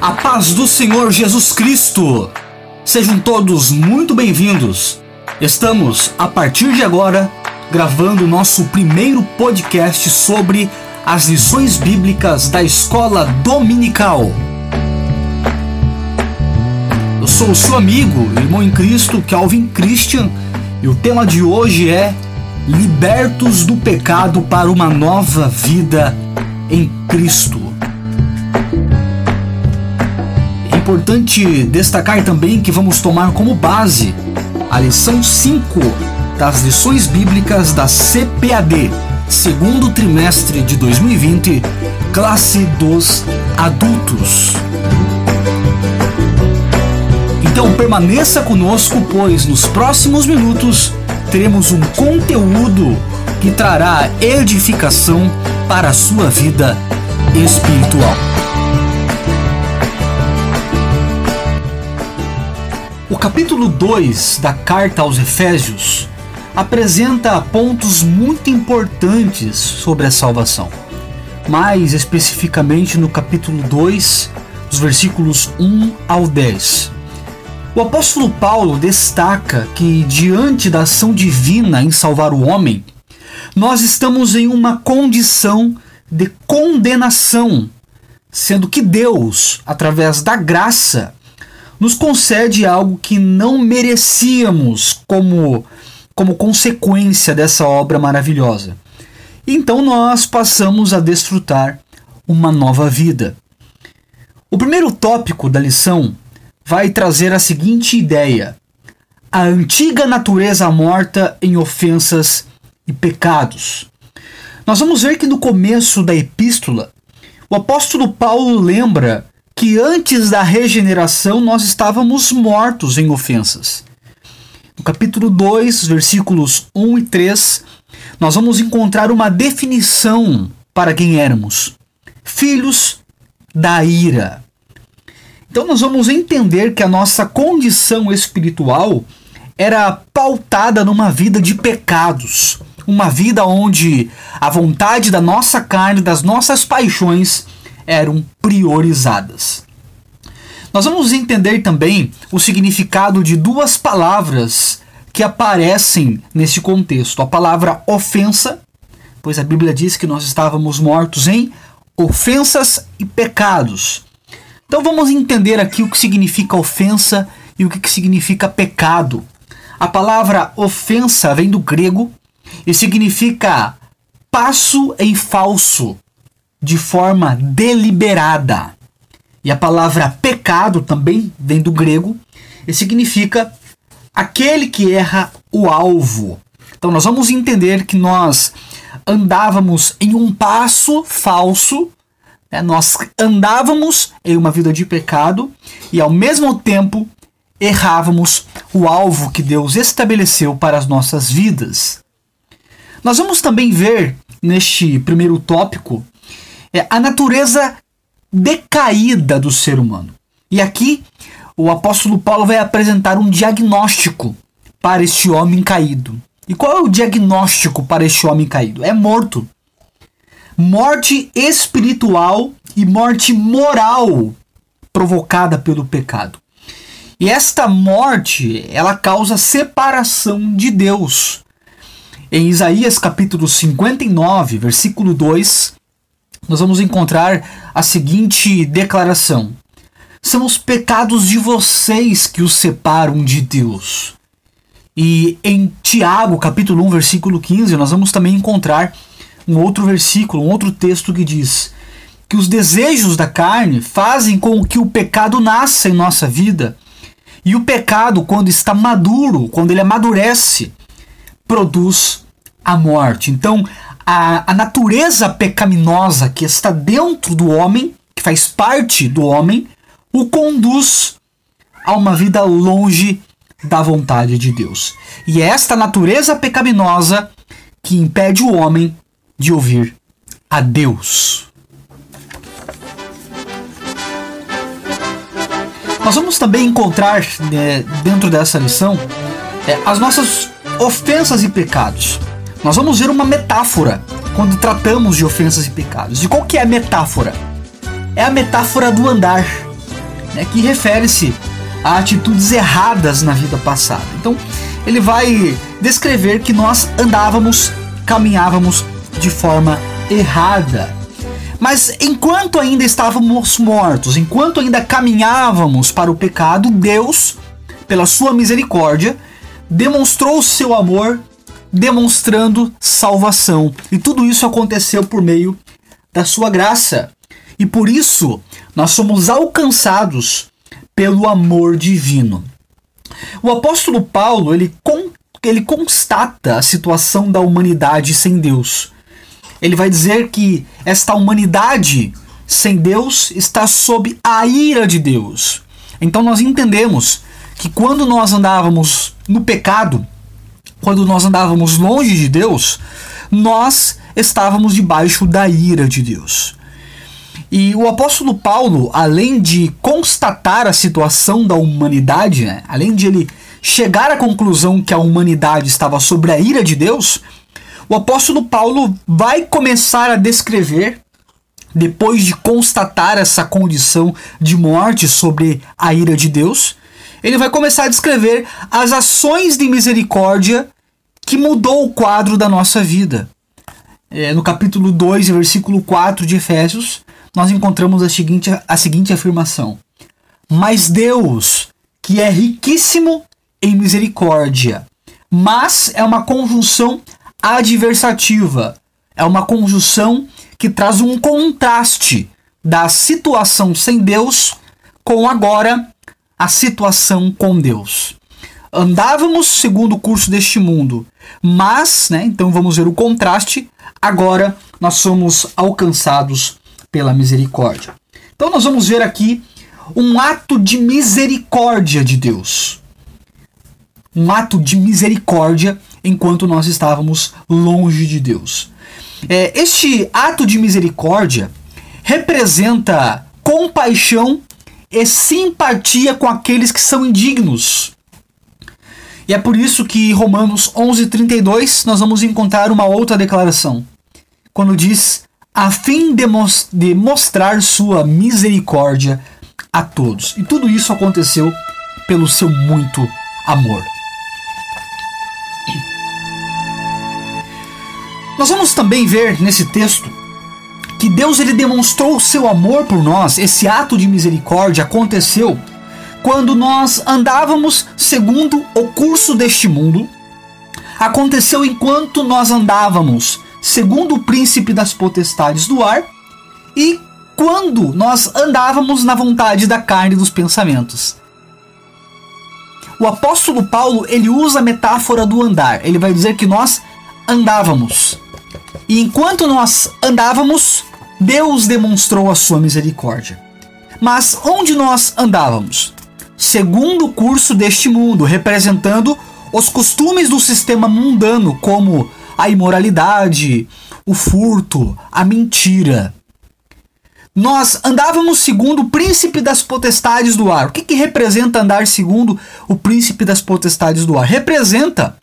A paz do Senhor Jesus Cristo. Sejam todos muito bem-vindos. Estamos, a partir de agora, gravando o nosso primeiro podcast sobre as lições bíblicas da escola dominical. Eu sou o seu amigo, irmão em Cristo, Calvin Christian, e o tema de hoje é Libertos do pecado para uma nova vida em Cristo. Importante destacar também que vamos tomar como base a lição 5 das lições bíblicas da CPAD, segundo trimestre de 2020, classe dos adultos. Então permaneça conosco, pois nos próximos minutos teremos um conteúdo que trará edificação para a sua vida espiritual. O capítulo 2 da carta aos Efésios apresenta pontos muito importantes sobre a salvação. Mais especificamente no capítulo 2, dos versículos 1 ao 10. O apóstolo Paulo destaca que, diante da ação divina em salvar o homem, nós estamos em uma condição de condenação, sendo que Deus, através da graça, nos concede algo que não merecíamos como, como consequência dessa obra maravilhosa. Então nós passamos a desfrutar uma nova vida. O primeiro tópico da lição vai trazer a seguinte ideia: a antiga natureza morta em ofensas e pecados. Nós vamos ver que no começo da epístola, o apóstolo Paulo lembra que antes da regeneração nós estávamos mortos em ofensas. No capítulo 2, versículos 1 e 3, nós vamos encontrar uma definição para quem éramos: filhos da ira. Então nós vamos entender que a nossa condição espiritual era pautada numa vida de pecados, uma vida onde a vontade da nossa carne, das nossas paixões eram priorizadas. Nós vamos entender também o significado de duas palavras que aparecem nesse contexto: a palavra ofensa, pois a Bíblia diz que nós estávamos mortos em ofensas e pecados. Então vamos entender aqui o que significa ofensa e o que significa pecado. A palavra ofensa vem do grego e significa passo em falso, de forma deliberada. E a palavra pecado também vem do grego e significa aquele que erra o alvo. Então nós vamos entender que nós andávamos em um passo falso né? Nós andávamos em uma vida de pecado e ao mesmo tempo errávamos o alvo que Deus estabeleceu para as nossas vidas. Nós vamos também ver neste primeiro tópico é, a natureza decaída do ser humano. E aqui o apóstolo Paulo vai apresentar um diagnóstico para este homem caído. E qual é o diagnóstico para este homem caído? É morto morte espiritual e morte moral provocada pelo pecado. E esta morte, ela causa separação de Deus. Em Isaías capítulo 59, versículo 2, nós vamos encontrar a seguinte declaração: São os pecados de vocês que os separam de Deus. E em Tiago, capítulo 1, versículo 15, nós vamos também encontrar um outro versículo, um outro texto que diz que os desejos da carne fazem com que o pecado nasça em nossa vida. E o pecado, quando está maduro, quando ele amadurece, produz a morte. Então, a, a natureza pecaminosa que está dentro do homem, que faz parte do homem, o conduz a uma vida longe da vontade de Deus. E é esta natureza pecaminosa que impede o homem de ouvir a Deus. Nós vamos também encontrar né, dentro dessa lição é, as nossas ofensas e pecados. Nós vamos ver uma metáfora quando tratamos de ofensas e pecados. E qual que é a metáfora? É a metáfora do andar. né, que refere-se a atitudes erradas na vida passada. Então, ele vai descrever que nós andávamos, caminhávamos de forma errada. Mas enquanto ainda estávamos mortos, enquanto ainda caminhávamos para o pecado, Deus, pela sua misericórdia, demonstrou o seu amor, demonstrando salvação. E tudo isso aconteceu por meio da sua graça. E por isso nós somos alcançados pelo amor divino. O apóstolo Paulo, ele, con ele constata a situação da humanidade sem Deus. Ele vai dizer que esta humanidade sem Deus está sob a ira de Deus. Então nós entendemos que quando nós andávamos no pecado, quando nós andávamos longe de Deus, nós estávamos debaixo da ira de Deus. E o apóstolo Paulo, além de constatar a situação da humanidade, né, além de ele chegar à conclusão que a humanidade estava sobre a ira de Deus, o apóstolo Paulo vai começar a descrever, depois de constatar essa condição de morte sobre a ira de Deus, ele vai começar a descrever as ações de misericórdia que mudou o quadro da nossa vida. É, no capítulo 2, versículo 4 de Efésios, nós encontramos a seguinte, a seguinte afirmação: Mas Deus, que é riquíssimo em misericórdia, mas é uma conjunção adversativa, é uma conjunção que traz um contraste da situação sem Deus com agora a situação com Deus. Andávamos segundo o curso deste mundo, mas, né, então vamos ver o contraste, agora nós somos alcançados pela misericórdia. Então nós vamos ver aqui um ato de misericórdia de Deus. Um ato de misericórdia enquanto nós estávamos longe de Deus. É, este ato de misericórdia representa compaixão e simpatia com aqueles que são indignos. E é por isso que em Romanos 11:32 nós vamos encontrar uma outra declaração, quando diz: a fim de mostrar sua misericórdia a todos. E tudo isso aconteceu pelo seu muito amor. Nós vamos também ver nesse texto que Deus ele demonstrou o seu amor por nós. Esse ato de misericórdia aconteceu quando nós andávamos segundo o curso deste mundo. Aconteceu enquanto nós andávamos segundo o príncipe das potestades do ar, e quando nós andávamos na vontade da carne dos pensamentos. O apóstolo Paulo, ele usa a metáfora do andar. Ele vai dizer que nós andávamos. E enquanto nós andávamos, Deus demonstrou a sua misericórdia. Mas onde nós andávamos? Segundo o curso deste mundo, representando os costumes do sistema mundano, como a imoralidade, o furto, a mentira. Nós andávamos segundo o príncipe das potestades do ar. O que, que representa andar segundo o príncipe das potestades do ar? Representa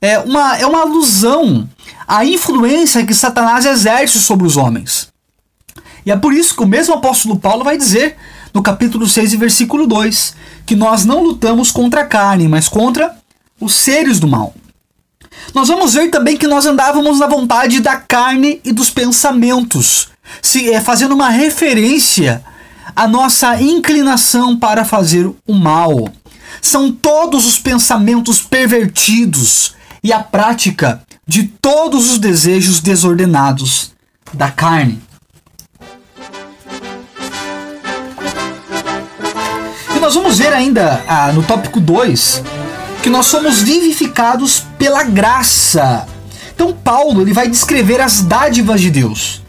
é uma, é uma alusão à influência que Satanás exerce sobre os homens. E é por isso que o mesmo apóstolo Paulo vai dizer no capítulo 6 e versículo 2 que nós não lutamos contra a carne, mas contra os seres do mal. Nós vamos ver também que nós andávamos na vontade da carne e dos pensamentos, se é fazendo uma referência à nossa inclinação para fazer o mal. São todos os pensamentos pervertidos e a prática de todos os desejos desordenados da carne. Nós vamos ver ainda ah, no tópico 2 que nós somos vivificados pela graça. Então Paulo ele vai descrever as dádivas de Deus.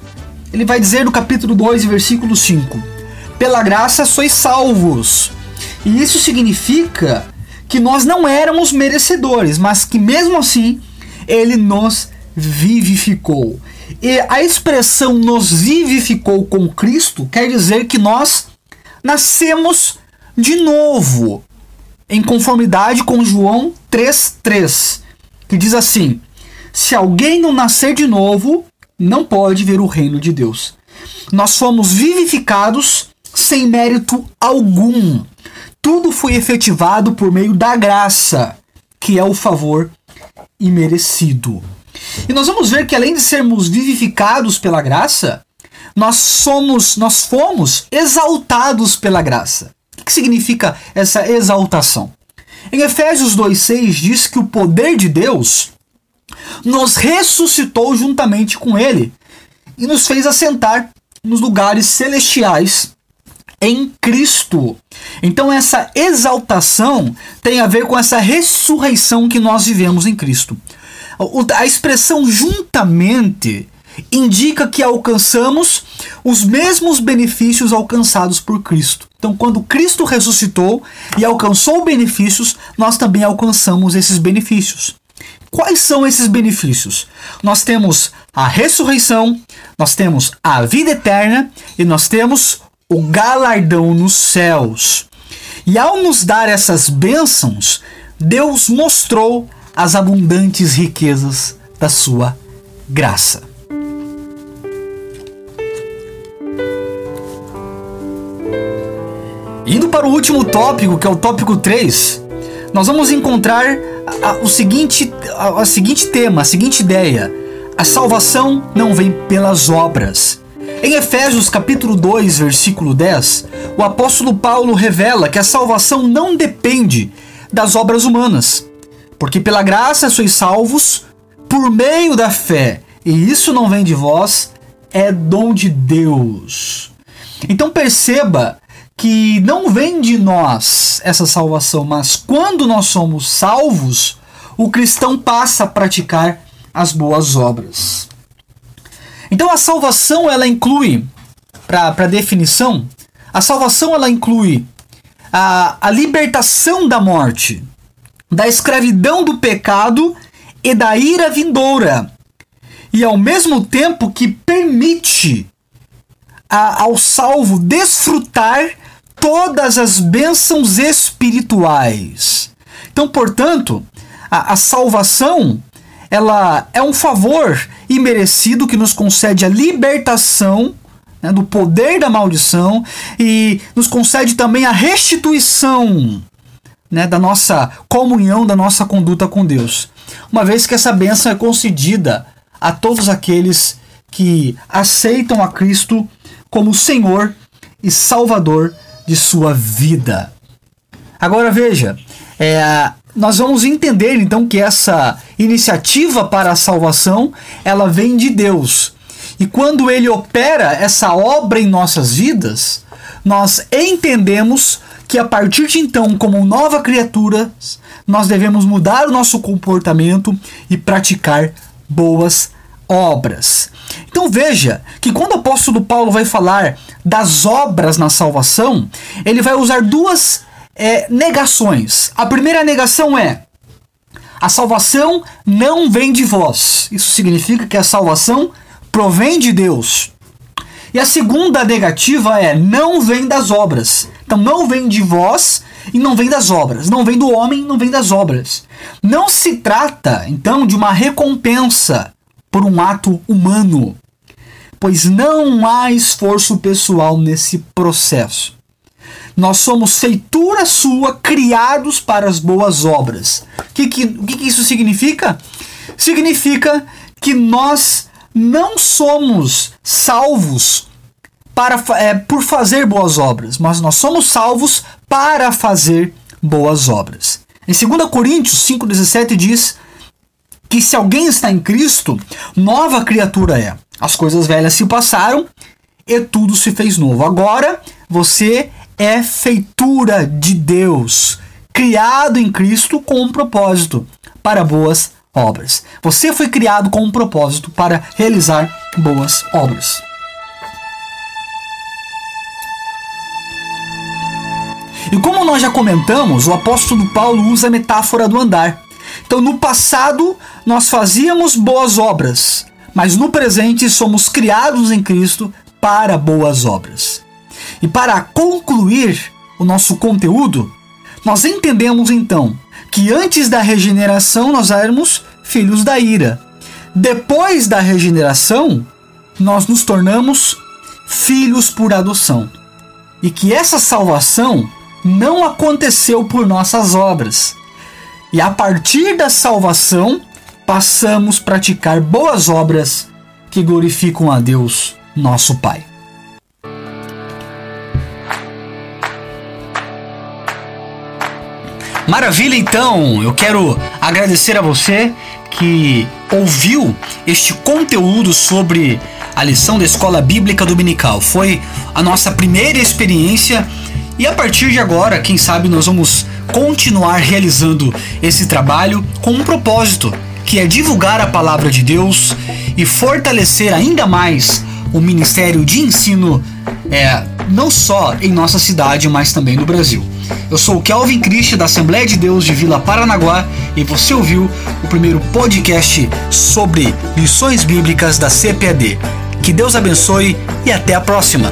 Ele vai dizer no capítulo 2, versículo 5: Pela graça sois salvos. E isso significa que nós não éramos merecedores, mas que mesmo assim ele nos vivificou. E a expressão nos vivificou com Cristo quer dizer que nós nascemos de novo em conformidade com João 3,3, que diz assim: Se alguém não nascer de novo, não pode ver o reino de Deus. Nós fomos vivificados, sem mérito algum. Tudo foi efetivado por meio da graça, que é o favor imerecido. E nós vamos ver que além de sermos vivificados pela graça, nós somos, nós fomos exaltados pela graça. Que significa essa exaltação? Em Efésios 2:6 diz que o poder de Deus nos ressuscitou juntamente com ele e nos fez assentar nos lugares celestiais em Cristo. Então essa exaltação tem a ver com essa ressurreição que nós vivemos em Cristo. A expressão juntamente indica que alcançamos os mesmos benefícios alcançados por Cristo. Então, quando Cristo ressuscitou e alcançou benefícios, nós também alcançamos esses benefícios. Quais são esses benefícios? Nós temos a ressurreição, nós temos a vida eterna e nós temos o galardão nos céus. E ao nos dar essas bênçãos, Deus mostrou as abundantes riquezas da sua graça. Indo para o último tópico, que é o tópico 3, nós vamos encontrar a, a, o seguinte, a, a seguinte tema, a seguinte ideia. A salvação não vem pelas obras. Em Efésios capítulo 2, versículo 10, o apóstolo Paulo revela que a salvação não depende das obras humanas, porque pela graça sois salvos por meio da fé, e isso não vem de vós, é dom de Deus. Então perceba que não vem de nós essa salvação, mas quando nós somos salvos, o cristão passa a praticar as boas obras. Então a salvação ela inclui, para definição, a salvação ela inclui a, a libertação da morte, da escravidão do pecado e da ira vindoura, e ao mesmo tempo que permite a, ao salvo desfrutar todas as bênçãos espirituais. Então, portanto, a, a salvação ela é um favor imerecido que nos concede a libertação né, do poder da maldição e nos concede também a restituição né, da nossa comunhão, da nossa conduta com Deus. Uma vez que essa bênção é concedida a todos aqueles que aceitam a Cristo como Senhor e Salvador de sua vida. Agora veja, é, nós vamos entender então que essa iniciativa para a salvação ela vem de Deus. E quando ele opera essa obra em nossas vidas, nós entendemos que a partir de então, como nova criatura, nós devemos mudar o nosso comportamento e praticar boas obras. Então veja que quando o apóstolo Paulo vai falar das obras na salvação, ele vai usar duas é, negações. A primeira negação é: a salvação não vem de vós. Isso significa que a salvação provém de Deus. E a segunda negativa é: não vem das obras. Então não vem de vós e não vem das obras. Não vem do homem, não vem das obras. Não se trata, então, de uma recompensa por um ato humano, pois não há esforço pessoal nesse processo. Nós somos feitura sua, criados para as boas obras. O que, que, que, isso significa? Significa que nós não somos salvos para, é, por fazer boas obras, mas nós somos salvos para fazer boas obras. Em 2 Coríntios 5,17 diz: que se alguém está em Cristo, nova criatura é. As coisas velhas se passaram e tudo se fez novo. Agora você é feitura de Deus, criado em Cristo com um propósito para boas obras. Você foi criado com um propósito para realizar boas obras. E como nós já comentamos, o apóstolo Paulo usa a metáfora do andar. Então, no passado, nós fazíamos boas obras, mas no presente somos criados em Cristo para boas obras. E para concluir o nosso conteúdo, nós entendemos então que antes da regeneração nós éramos filhos da ira. Depois da regeneração, nós nos tornamos filhos por adoção. e que essa salvação não aconteceu por nossas obras. E a partir da salvação, passamos a praticar boas obras que glorificam a Deus, nosso Pai. Maravilha, então! Eu quero agradecer a você que ouviu este conteúdo sobre a lição da escola bíblica dominical. Foi a nossa primeira experiência e a partir de agora, quem sabe, nós vamos continuar realizando esse trabalho com um propósito, que é divulgar a palavra de Deus e fortalecer ainda mais o ministério de ensino, é, não só em nossa cidade, mas também no Brasil. Eu sou o Kelvin Christian da Assembleia de Deus de Vila Paranaguá e você ouviu o primeiro podcast sobre lições bíblicas da CPAD. Que Deus abençoe e até a próxima!